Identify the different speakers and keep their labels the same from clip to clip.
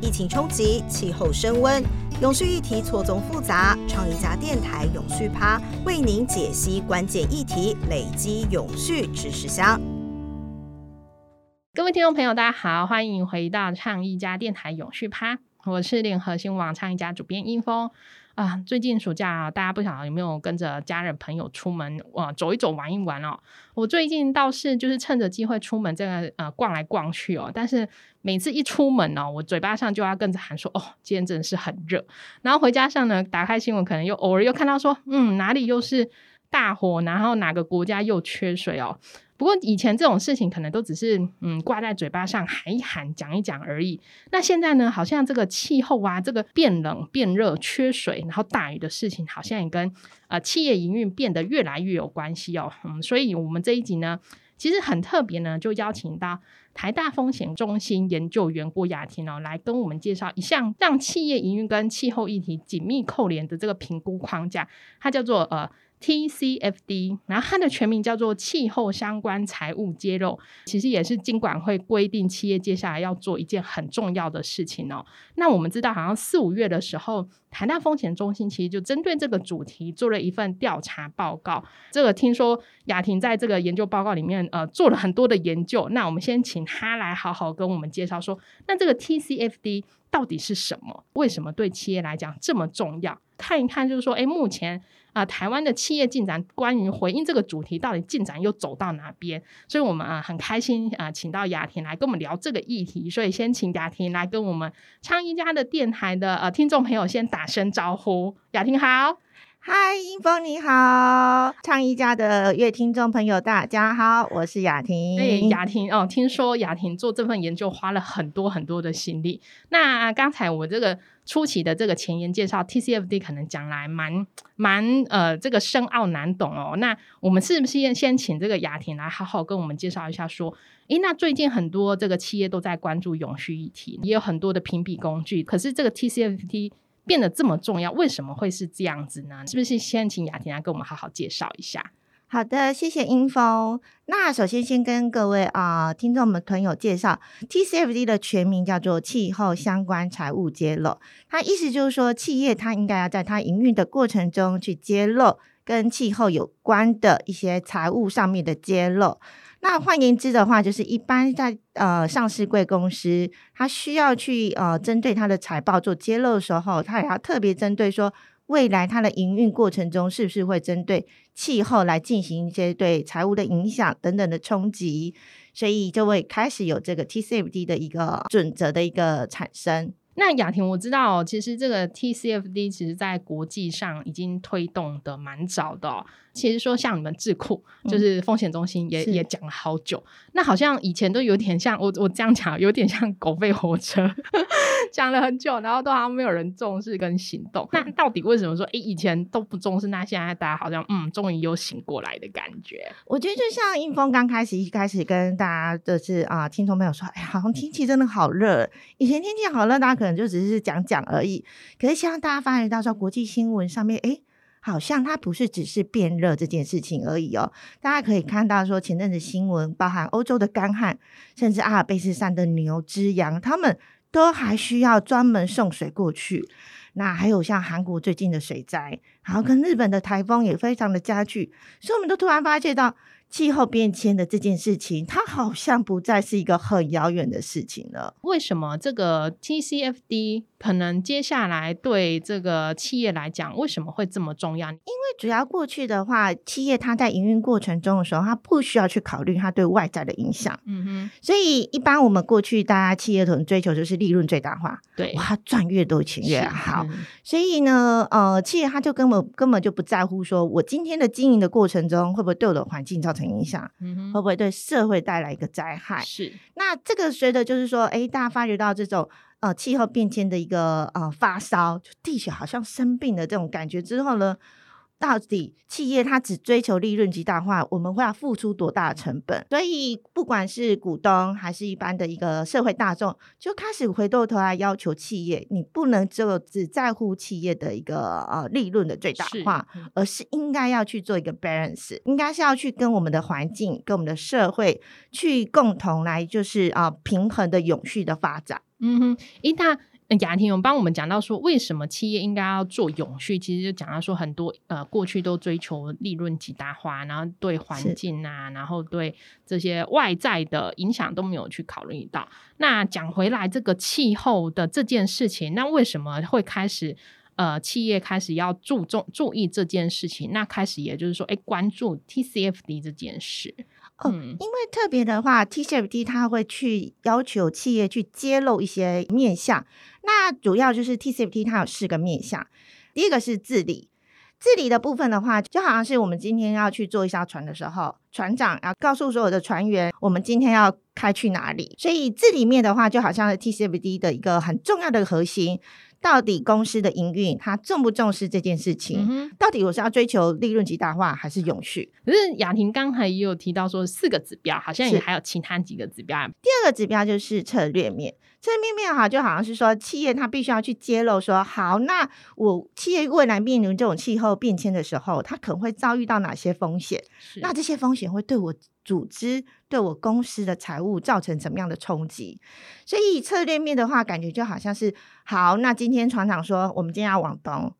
Speaker 1: 疫情冲击，气候升温，永续议题错综复杂。创意家电台永续趴为您解析关键议题，累积永续知识箱。
Speaker 2: 各位听众朋友，大家好，欢迎回到创意家电台永续趴，我是联合新闻网创意家主编殷峰。啊，最近暑假大家不晓得有没有跟着家人朋友出门哇走一走玩一玩哦？我最近倒是就是趁着机会出门这个呃逛来逛去哦，但是每次一出门哦，我嘴巴上就要跟着喊说哦，今天真的是很热。然后回家上呢，打开新闻可能又偶尔又看到说嗯哪里又是大火，然后哪个国家又缺水哦。不过以前这种事情可能都只是嗯挂在嘴巴上喊一喊讲一讲而已。那现在呢，好像这个气候啊，这个变冷变热、缺水，然后大雨的事情，好像也跟呃企业营运变得越来越有关系哦。嗯，所以我们这一集呢，其实很特别呢，就邀请到台大风险中心研究员郭雅婷哦，来跟我们介绍一项让企业营运跟气候议题紧密扣连的这个评估框架，它叫做呃。TCFD，然后它的全名叫做气候相关财务揭露，其实也是经管会规定企业接下来要做一件很重要的事情哦。那我们知道，好像四五月的时候，台大风险中心其实就针对这个主题做了一份调查报告。这个听说雅婷在这个研究报告里面呃做了很多的研究，那我们先请他来好好跟我们介绍说，那这个 TCFD 到底是什么？为什么对企业来讲这么重要？看一看，就是说，哎，目前。啊，台湾的企业进展，关于回应这个主题，到底进展又走到哪边？所以，我们啊很开心啊，请到雅婷来跟我们聊这个议题。所以，先请雅婷来跟我们昌一家的电台的呃听众朋友先打声招呼。雅婷好，
Speaker 3: 嗨，英峰你好，昌一家的乐听众朋友大家好，我是雅婷。
Speaker 2: 哎，雅婷哦，听说雅婷做这份研究花了很多很多的心力。那刚才我这个。初期的这个前言介绍，TCFD 可能讲来蛮蛮呃，这个深奥难懂哦。那我们是不是先先请这个雅婷来好好跟我们介绍一下？说，诶，那最近很多这个企业都在关注永续议题，也有很多的评比工具。可是这个 TCFD 变得这么重要，为什么会是这样子呢？是不是先请雅婷来跟我们好好介绍一下？
Speaker 3: 好的，谢谢英峰。那首先先跟各位啊听众们朋友介绍，TCFD 的全名叫做气候相关财务揭露。它意思就是说，企业它应该要在它营运的过程中去揭露跟气候有关的一些财务上面的揭露。那换言之的话，就是一般在呃上市贵公司，它需要去呃针对它的财报做揭露的时候，它也要特别针对说。未来它的营运过程中，是不是会针对气候来进行一些对财务的影响等等的冲击？所以就会开始有这个 TCFD 的一个准则的一个产生。
Speaker 2: 那雅婷，我知道，其实这个 TCFD 其实在国际上已经推动的蛮早的。其实说像你们智库，就是风险中心也也讲了好久。那好像以前都有点像我我这样讲，有点像狗吠火车，讲了很久，然后都好像没有人重视跟行动。那到底为什么说，哎，以前都不重视，那现在大家好像嗯，终于有醒过来的感觉？
Speaker 3: 我觉得就像应峰刚开始一开始跟大家就是啊，听众朋友说，哎，好像天气真的好热。以前天气好热，大家可能就只是讲讲而已。可是现在大家发觉到说，国际新闻上面，哎。好像它不是只是变热这件事情而已哦，大家可以看到说前阵子新闻，包含欧洲的干旱，甚至阿尔卑斯山的牛只羊，他们都还需要专门送水过去。那还有像韩国最近的水灾，然后跟日本的台风也非常的加剧，所以我们都突然发现到。气候变迁的这件事情，它好像不再是一个很遥远的事情了。
Speaker 2: 为什么这个 TCFD 可能接下来对这个企业来讲，为什么会这么重要？因
Speaker 3: 为主要过去的话，企业它在营运过程中的时候，它不需要去考虑它对外在的影响。嗯哼。所以一般我们过去大家企业可能追求就是利润最大化，
Speaker 2: 对，
Speaker 3: 哇，赚越多钱越好。所以呢，呃，企业它就根本根本就不在乎说我今天的经营的过程中会不会对我的环境造成。影响会不会对社会带来一个灾害？
Speaker 2: 是
Speaker 3: 那这个随着就是说，哎，大家发觉到这种呃气候变迁的一个呃发烧，就地球好像生病的这种感觉之后呢？到底企业它只追求利润极大化，我们会要付出多大的成本？所以不管是股东还是一般的一个社会大众，就开始回过头来要求企业，你不能就只在乎企业的一个呃利润的最大化，而是应该要去做一个 balance，应该是要去跟我们的环境、跟我们的社会去共同来就是啊平衡的永续的发展。
Speaker 2: 嗯哼，诶，那雅婷有帮我们讲到说，为什么企业应该要做永续？其实就讲到说，很多呃过去都追求利润极大化，然后对环境啊，然后对这些外在的影响都没有去考虑到。那讲回来，这个气候的这件事情，那为什么会开始呃企业开始要注重注意这件事情？那开始也就是说，哎，关注 TCFD 这件事。
Speaker 3: 哦，因为特别的话，TCFD 它会去要求企业去揭露一些面向。那主要就是 TCFD 它有四个面向，第一个是治理。治理的部分的话，就好像是我们今天要去做一艘船的时候，船长要告诉所有的船员，我们今天要开去哪里。所以治理面的话，就好像是 TCFD 的一个很重要的核心。到底公司的营运，它重不重视这件事情？到底我是要追求利润极大化，还是永续？
Speaker 2: 可是雅婷刚才也有提到说，四个指标，好像也还有其他几个指标。
Speaker 3: 第二个指标就是策略面，策略面哈，就好像是说企业它必须要去揭露说，好，那我企业未来面临这种气候变迁的时候，它可能会遭遇到哪些风险？那这些风险会对我？组织对我公司的财务造成怎么样的冲击？所以策略面的话，感觉就好像是好。那今天船长说，我们今天要往东。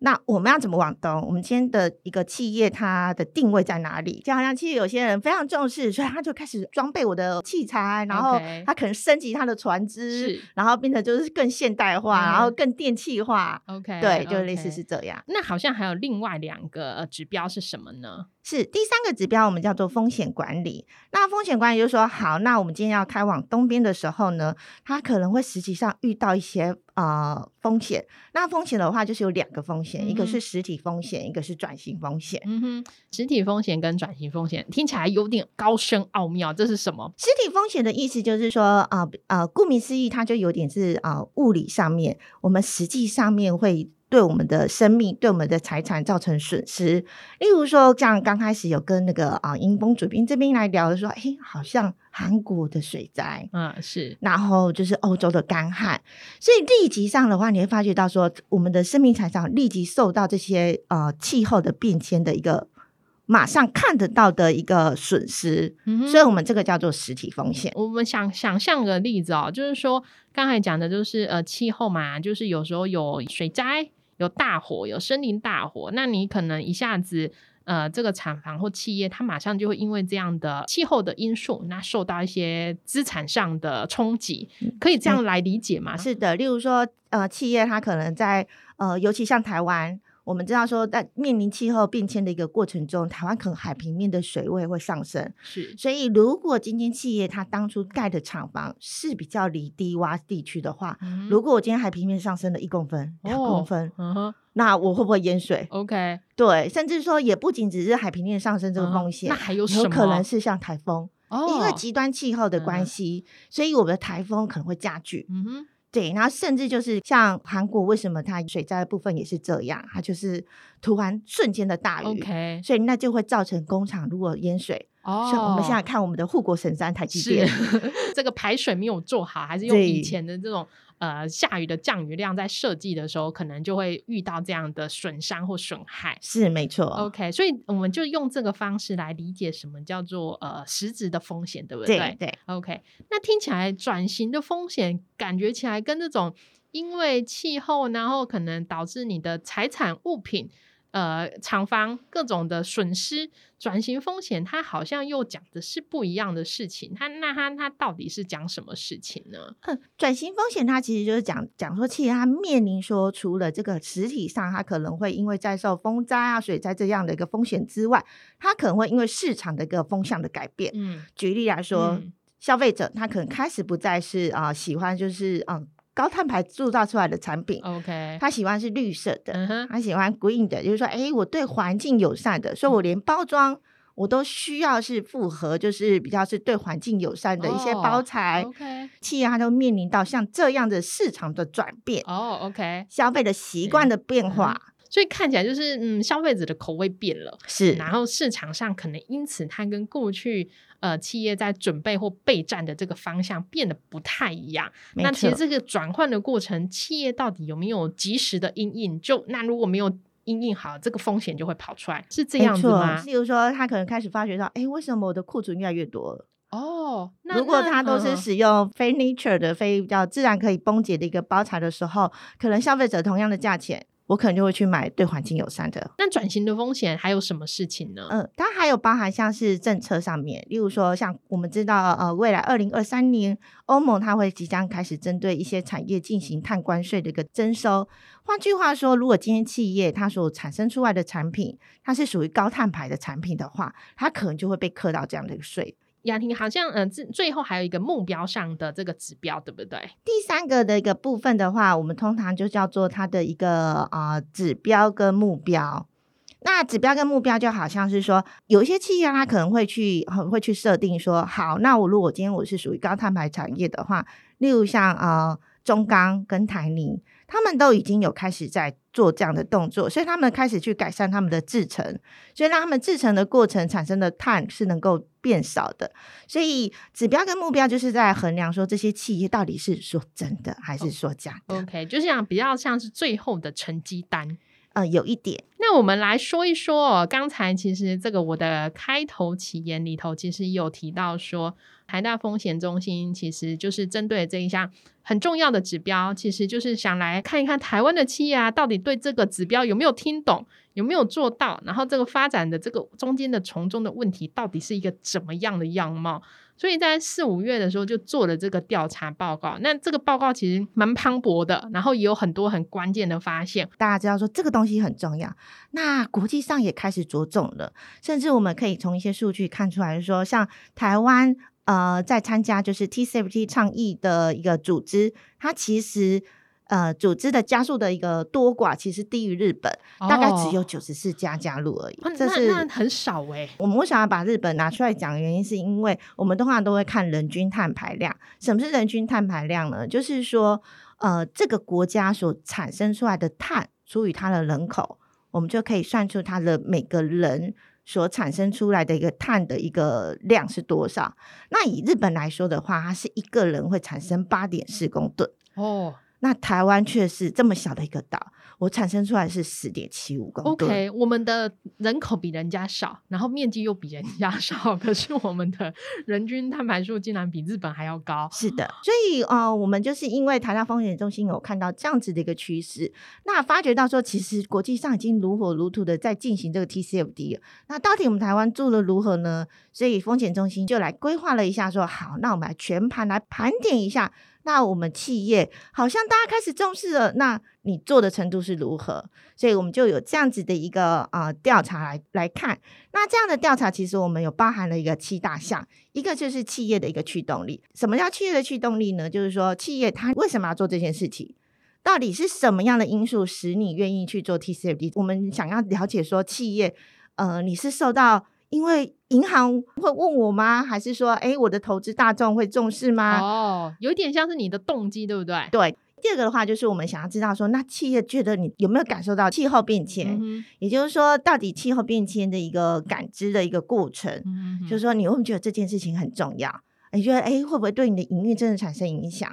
Speaker 3: 那我们要怎么往东？我们今天的一个企业，它的定位在哪里？就好像其实有些人非常重视，所以他就开始装备我的器材，然后他可能升级他的船只，然后变得就是更现代化，然后更电气化。
Speaker 2: OK，
Speaker 3: 对，就类似是这样。
Speaker 2: 那好像还有另外两个指标是什么呢？
Speaker 3: 是第三个指标，我们叫做风险管理。那风险管理就是说，好，那我们今天要开往东边的时候呢，它可能会实际上遇到一些。呃，风险。那风险的话，就是有两个风险，一个是实体风险，一个是转型风险。
Speaker 2: 嗯哼，实体风险跟转型风险听起来有点高深奥妙，这是什么？
Speaker 3: 实体风险的意思就是说，啊啊，顾名思义，它就有点是啊，物理上面，我们实际上面会。对我们的生命、对我们的财产造成损失。例如说，像刚开始有跟那个啊，英风主编这边来聊的说，哎，好像韩国的水灾，
Speaker 2: 嗯，是，
Speaker 3: 然后就是欧洲的干旱，所以立即上的话，你会发觉到说，我们的生命财产立即受到这些呃气候的变迁的一个马上看得到的一个损失。嗯所以，我们这个叫做实体风险。
Speaker 2: 我们想想象个例子哦，就是说刚才讲的就是呃气候嘛，就是有时候有水灾。有大火，有森林大火，那你可能一下子，呃，这个厂房或企业，它马上就会因为这样的气候的因素，那受到一些资产上的冲击，可以这样来理解吗？
Speaker 3: 是的，例如说，呃，企业它可能在，呃，尤其像台湾。我们知道说，在面临气候变迁的一个过程中，台湾可能海平面的水位会上升。
Speaker 2: 是，
Speaker 3: 所以如果今天企业它当初盖的厂房是比较离低洼地区的话，如果我今天海平面上升了一公分、两公分，那我会不会淹水
Speaker 2: ？OK，
Speaker 3: 对，甚至说也不仅只是海平面上升这个风险，
Speaker 2: 那还有
Speaker 3: 有可能是像台风，因为极端气候的关系，所以我们的台风可能会加剧。嗯哼。对，然后甚至就是像韩国，为什么它水灾的部分也是这样？它就是突然瞬间的大
Speaker 2: 雨，OK，，
Speaker 3: 所以那就会造成工厂如果淹水。哦，我们现在看我们的护国神山台积电，
Speaker 2: 这个排水没有做好，还是用以前的这种。呃，下雨的降雨量在设计的时候，可能就会遇到这样的损伤或损害。
Speaker 3: 是没错。
Speaker 2: OK，所以我们就用这个方式来理解什么叫做呃实质的风险，对不
Speaker 3: 对？对。
Speaker 2: OK，那听起来转型的风险，感觉起来跟这种因为气候，然后可能导致你的财产物品。呃，厂房各种的损失、转型风险，它好像又讲的是不一样的事情。它那它它到底是讲什么事情呢？
Speaker 3: 嗯，转型风险它其实就是讲讲说，其实它面临说，除了这个实体上，它可能会因为在受风灾啊、水灾这样的一个风险之外，它可能会因为市场的一个风向的改变。嗯，举例来说，消费者他可能开始不再是啊喜欢就是嗯。高碳排铸造出来的产品
Speaker 2: ，OK，
Speaker 3: 他喜欢是绿色的，他喜欢 green 的，就是说，哎，我对环境友善的，所以我连包装我都需要是符合，就是比较是对环境友善的一些包材。
Speaker 2: OK，
Speaker 3: 企业它都面临到像这样的市场的转变，
Speaker 2: 哦，OK，
Speaker 3: 消费的习惯的变化。
Speaker 2: 所以看起来就是，嗯，消费者的口味变了，
Speaker 3: 是，
Speaker 2: 然后市场上可能因此它跟过去呃企业在准备或备战的这个方向变得不太一样。那其实这个转换的过程，企业到底有没有及时的应应？就那如果没有应应好，这个风险就会跑出来，是这样子吗？
Speaker 3: 例如说，他可能开始发觉到，哎，为什么我的库存越来越多了？
Speaker 2: 哦，那
Speaker 3: 如果
Speaker 2: 那
Speaker 3: 它都是
Speaker 2: 嗯
Speaker 3: 使用非 nature 的、非比较自然可以崩解的一个包材的时候，可能消费者同样的价钱，我可能就会去买对环境友善的。
Speaker 2: 那转型的风险还有什么事情呢？
Speaker 3: 嗯，它还有包含像是政策上面，例如说像我们知道，呃，未来二零二三年欧盟它会即将开始针对一些产业进行碳关税的一个征收。换句话说，如果今天企业它所产生出来的产品，它是属于高碳排的产品的话，它可能就会被课到这样的一个税。
Speaker 2: 雅婷好像嗯，最最后还有一个目标上的这个指标，对不对？
Speaker 3: 第三个的一个部分的话，我们通常就叫做它的一个啊、呃指标跟目标。那指标跟目标就好像是说，有一些企业它可能会去呃会去设定说，好，那我如果今天我是属于高碳排产业的话，例如像呃中钢跟台泥，他们都已经有开始在做这样的动作，所以他们开始去改善他们的制成，所以让他们制成的过程产生的碳是能够变少的。所以指标跟目标就是在衡量说这些企业到底是说真的还是说假的。
Speaker 2: OK，就是像比较像是最后的成绩单。
Speaker 3: 呃，有一点，
Speaker 2: 那我们来说一说哦，刚才其实这个我的开头起言里头，其实有提到说，台大风险中心其实就是针对这一项很重要的指标，其实就是想来看一看台湾的企业啊，到底对这个指标有没有听懂，有没有做到，然后这个发展的这个中间的从中的问题到底是一个怎么样的样貌。所以在四五月的时候就做了这个调查报告，那这个报告其实蛮磅礴的，然后也有很多很关键的发现。
Speaker 3: 大家知道说这个东西很重要，那国际上也开始着重了，甚至我们可以从一些数据看出来说，像台湾呃在参加就是 TCFT 倡议的一个组织，它其实。呃，组织的加速的一个多寡其实低于日本，大概只有
Speaker 2: 哦
Speaker 3: 九十四家加入而已。
Speaker 2: 哦那
Speaker 3: 这是
Speaker 2: 那很少哎、
Speaker 3: 我们为什么要把日本拿出来讲？原因是因为我们通常都会看人均碳排量。什么是人均碳排量呢？就是说，呃，这个国家所产生出来的碳除以它的人口，我们就可以算出它的每个人所产生出来的一个碳的一个量是多少。那以日本来说的话，它是一个人会产生八点四公吨。
Speaker 2: 哦
Speaker 3: 那台湾却是这么小的一个岛，我产生出来是十点七五公吨。
Speaker 2: ，OK，我们的人口比人家少，然后面积又比人家 少，可是我们的人均碳排数竟然比日本还要高。
Speaker 3: 是的，所以呃，我们就是因为台大风险中心有看到这样子的一个趋势，那发觉到说，其实国际上已经如火如荼的在进行这个 TCFD 了。那到底我们台湾做的如何呢？所以风险中心就来规划了一下说好，那我们来全盘来盘点一下。那我们企业好像大家开始重视了，那你做的程度是如何？所以我们就有这样子的一个呃调查来来看。那这样的调查其实我们有包含了一个七大项，一个就是企业的一个驱动力。什么叫企业的驱动力呢？就是说企业它为什么要做这件事情？到底是什么样的因素使你愿意去做 TCFD？我们想要了解说企业，呃，你是受到因为银行会问我吗？还是说，哎，我的投资大众会重视吗？
Speaker 2: 哦，有一点像是你的动机，对不对？
Speaker 3: 对。第二个的话，就是我们想要知道说，那企业觉得你有没有感受到气候变迁？
Speaker 2: 嗯
Speaker 3: 也就是说，到底气候变迁的一个感知的一个过程，
Speaker 2: 嗯
Speaker 3: 就是说你会不会觉得这件事情很重要？你觉得哎会不会对你的营运真的产生影响？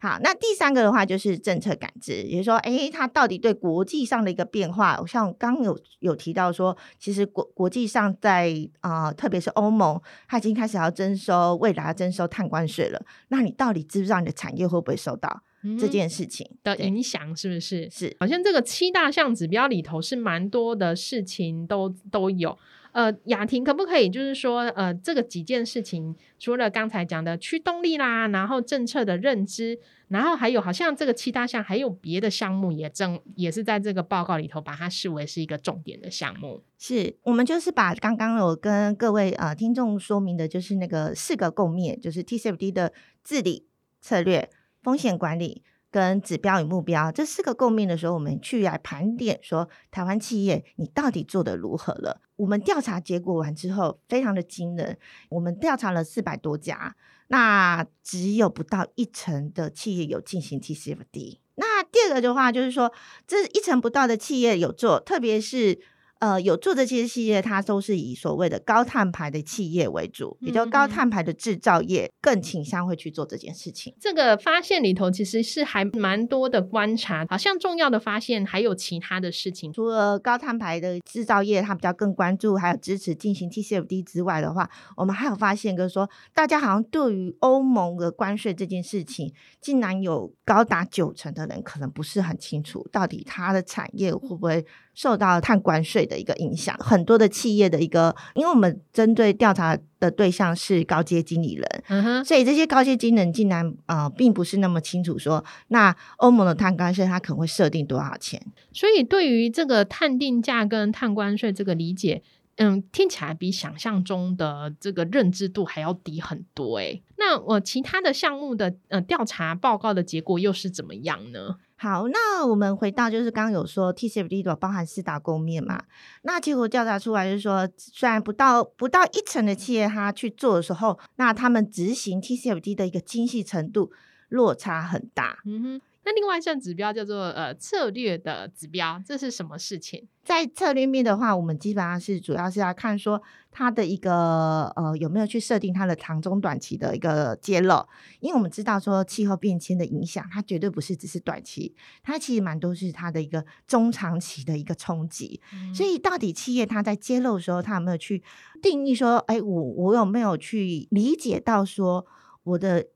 Speaker 3: 好，那第三个的话就是政策感知，也就是说，诶，它到底对国际上的一个变化，像刚刚有有提到说，其实国国际上在啊、呃特别是欧盟，它已经开始要征收，未来要征收碳关税了。那你到底知不知道你的产业会不会受到这件事情对
Speaker 2: 的影响是不是？
Speaker 3: 是
Speaker 2: 好像这个七大项指标里头是蛮多的事情都都有。呃，雅婷可不可以就是说，呃，这个几件事情，除了刚才讲的驱动力啦，然后政策的认知，然后还有好像这个七大项还有别的项目也正也是在这个报告里头把它视为是一个重点的项目。
Speaker 3: 是我们就是把刚刚有跟各位呃听众说明的，就是那个四个共面，就是 TCFD 的治理策略、风险管理跟指标与目标这四个共命的时候，我们去来盘点说台湾企业你到底做的如何了。我们调查结果完之后，非常的惊人，我们调查了四百多家，那只有不到一成的企业有进行 TCFD。那第二个的话，就是说这一成不到的企业有做，特别是呃，有做这些企业，它都是以所谓的高碳排的企业为主，也就高碳排的制造业更倾向会去做这件事情。
Speaker 2: 这个发现里头其实是还蛮多的观察，好像重要的发现还有其他的事情。
Speaker 3: 除了高碳排的制造业，它比较更关注，还有支持进行 TCFD 之外的话，我们还有发现，就是说大家好像对于欧盟的关税这件事情，竟然有高达九成的人可能不是很清楚，到底它的产业会不会受到碳关税的一个影响。很多的企业的一个，因为我们针对调查的对象是高阶经理人，
Speaker 2: 嗯哼，
Speaker 3: 所以这些高阶经理人竟然呃并不是那么清楚说，那欧盟的碳关税它可能会设定多少钱。
Speaker 2: 所以对于这个碳定价跟碳关税这个理解，嗯，听起来比想象中的这个认知度还要低很多诶。那我其他的项目的呃调查报告的结果又是怎么样呢？
Speaker 3: 好，那我们回到就是刚刚有说 TCFD 的包含四大公面嘛，那结果调查出来就是说，虽然不到不到一成的企业它去做的时候，那他们执行 TCFD 的一个精细程度落差很大。
Speaker 2: 嗯哼，那另外一项指标叫做呃策略的指标，这是什么事情？
Speaker 3: 在策略面的话，我们基本上是主要是要看说它的一个呃有没有去设定它的长中短期的一个揭露，因为我们知道说气候变迁的影响，它绝对不是只是短期，它其实蛮多是它的一个中长期的一个冲击。所以到底企业它在揭露的时候，它有没有去定义说，哎，我我有没有去理解到说我的。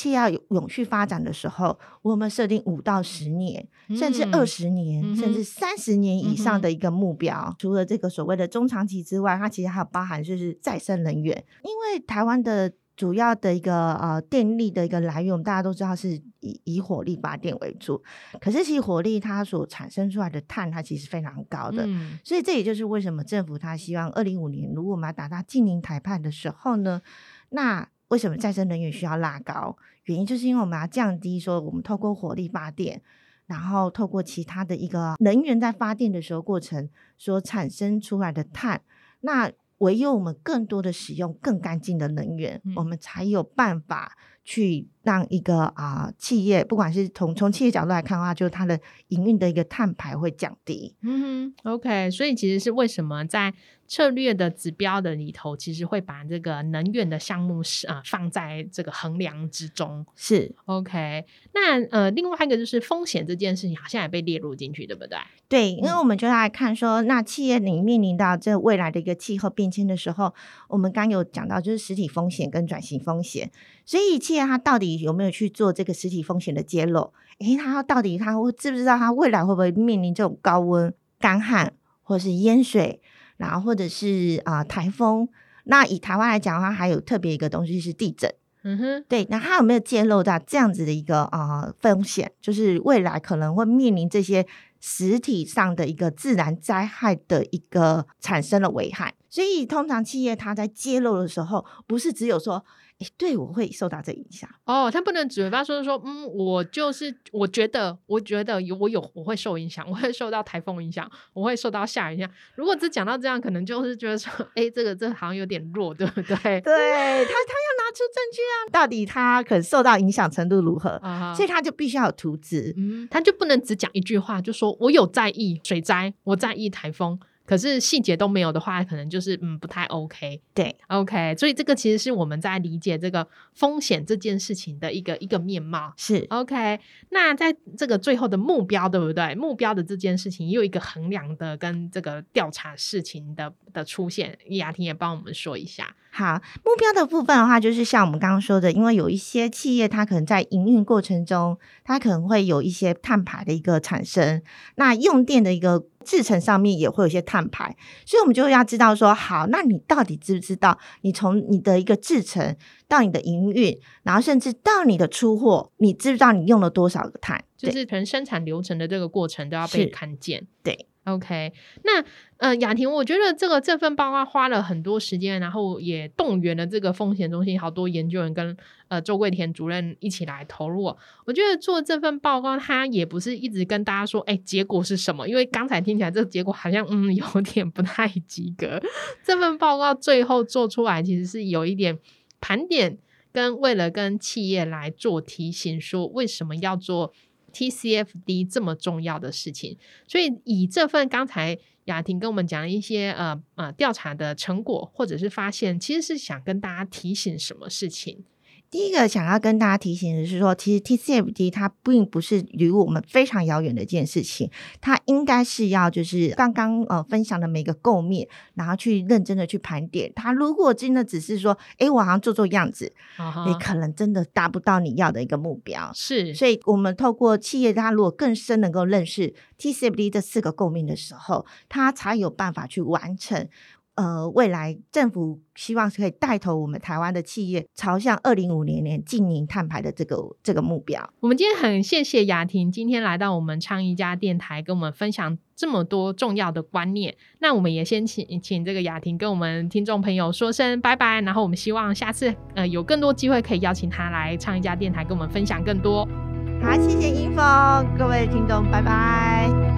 Speaker 3: 企业要永续发展的时候，我们设定五到十年，甚至二十年，甚至三十年以上的一个目标。除了这个所谓的中长期之外，它其实还有包含就是再生能源。因为台湾的主要的一个呃电力的一个来源，我们大家都知道是以以火力发电为主。可是其实火力它所产生出来的碳，它其实非常高的。所以这也就是为什么政府它希望二零五年，如果我们要达到近零台判的时候呢，那为什么再生能源需要拉高？原因就是因为我们要降低说，我们透过火力发电，然后透过其他的一个能源在发电的时候过程所产生出来的碳，那唯有我们更多的使用更干净的能源，我们才有办法去让一个啊企业，不管是从从企业角度来看的话，就是它的营运的一个碳排会降低。
Speaker 2: 嗯哼，OK，所以其实是为什么在。策略的指标的里头，其实会把这个能源的项目是啊放在这个衡量之中。
Speaker 3: 是
Speaker 2: OK，那呃另外一个就是风险这件事情，好像也被列入进去，对不对？
Speaker 3: 对，因为我们就来看说，那企业你面临到这未来的一个气候变迁的时候，我们刚有讲到就是实体风险跟转型风险，所以企业它到底有没有去做这个实体风险的揭露？诶，它到底它会知不知道它未来会不会面临这种高温、干旱或是淹水？然后或者是啊台风，那以台湾来讲的话，还有特别一个东西是地震，
Speaker 2: 嗯哼，
Speaker 3: 对，那它有没有揭露到这样子的一个啊风险，就是未来可能会面临这些实体上的一个自然灾害的一个产生了危害，所以通常企业它在揭露的时候，不是只有说。哎，对我会受到这影响
Speaker 2: 哦。他不能嘴巴说说，嗯，我就是我觉得，我觉得有我有我会受影响，我会受到台风影响，我会受到下雨影响。如果只讲到这样，可能就是觉得说，哎，这个这好像有点弱，对不对？
Speaker 3: 对他，他要拿出证据啊，到底他可受到影响程度如何？所以他就必须要有图纸，
Speaker 2: 嗯，他就不能只讲一句话，就说我有在意水灾，我在意台风。可是细节都没有的话，可能就是嗯不太 OK。
Speaker 3: 对
Speaker 2: ，OK，所以这个其实是我们在理解这个风险这件事情的一个一个面貌。
Speaker 3: 是
Speaker 2: OK。那在这个最后的目标，对不对？目标的这件事情也有一个衡量的跟这个调查事情的的出现，雅婷也帮我们说一下。
Speaker 3: 好，目标的部分的话，就是像我们刚刚说的，因为有一些企业它可能在营运过程中，它可能会有一些碳排的一个产生，那用电的一个。制成上面也会有一些碳排，所以我们就要知道说，好，那你到底知不知道，你从你的一个制成到你的营运，然后甚至到你的出货，你知不知道你用了多少个碳？
Speaker 2: 就是可能生产流程的这个过程都要被看见。
Speaker 3: 对。
Speaker 2: OK，那呃，雅婷，我觉得这个这份报告花了很多时间，然后也动员了这个风险中心好多研究员跟呃周桂田主任一起来投入。我觉得做这份报告，他也不是一直跟大家说，哎，结果是什么？因为刚才听起来这个结果好像嗯有 点不太及格。这份报告最后做出来，其实是有一点盘点，跟为了跟企业来做提醒，说为什么要做。TCFD 这么重要的事情。所以以这份刚才雅婷跟我们讲一些呃呃调查的成果或者是发现，其实是想跟大家提醒什么事情？
Speaker 3: 第一个想要跟大家提醒的是说，其实 TCFD 它并不是离我们非常遥远的一件事情，它应该是要就是刚刚呃分享的每个构面，然后去认真的去盘点。它如果真的只是说，哎，我好像做做样子，你可能真的达不到你要的一个目标。
Speaker 2: 是，
Speaker 3: 所以我们透过企业，它如果更深能够认识 TCFD 这四个构面的时候，它才有办法去完成。呃，未来政府希望是可以带头我们台湾的企业朝向二零五零年净零碳排的这个这个目标。
Speaker 2: 我们今天很谢谢雅婷今天来到我们倡议家电台，跟我们分享这么多重要的观念。那我们也先请请这个雅婷跟我们听众朋友说声拜拜，然后我们希望下次呃有更多机会可以邀请她来倡议家电台跟我们分享更多。
Speaker 3: 好，谢谢英峰，各位听众，拜拜。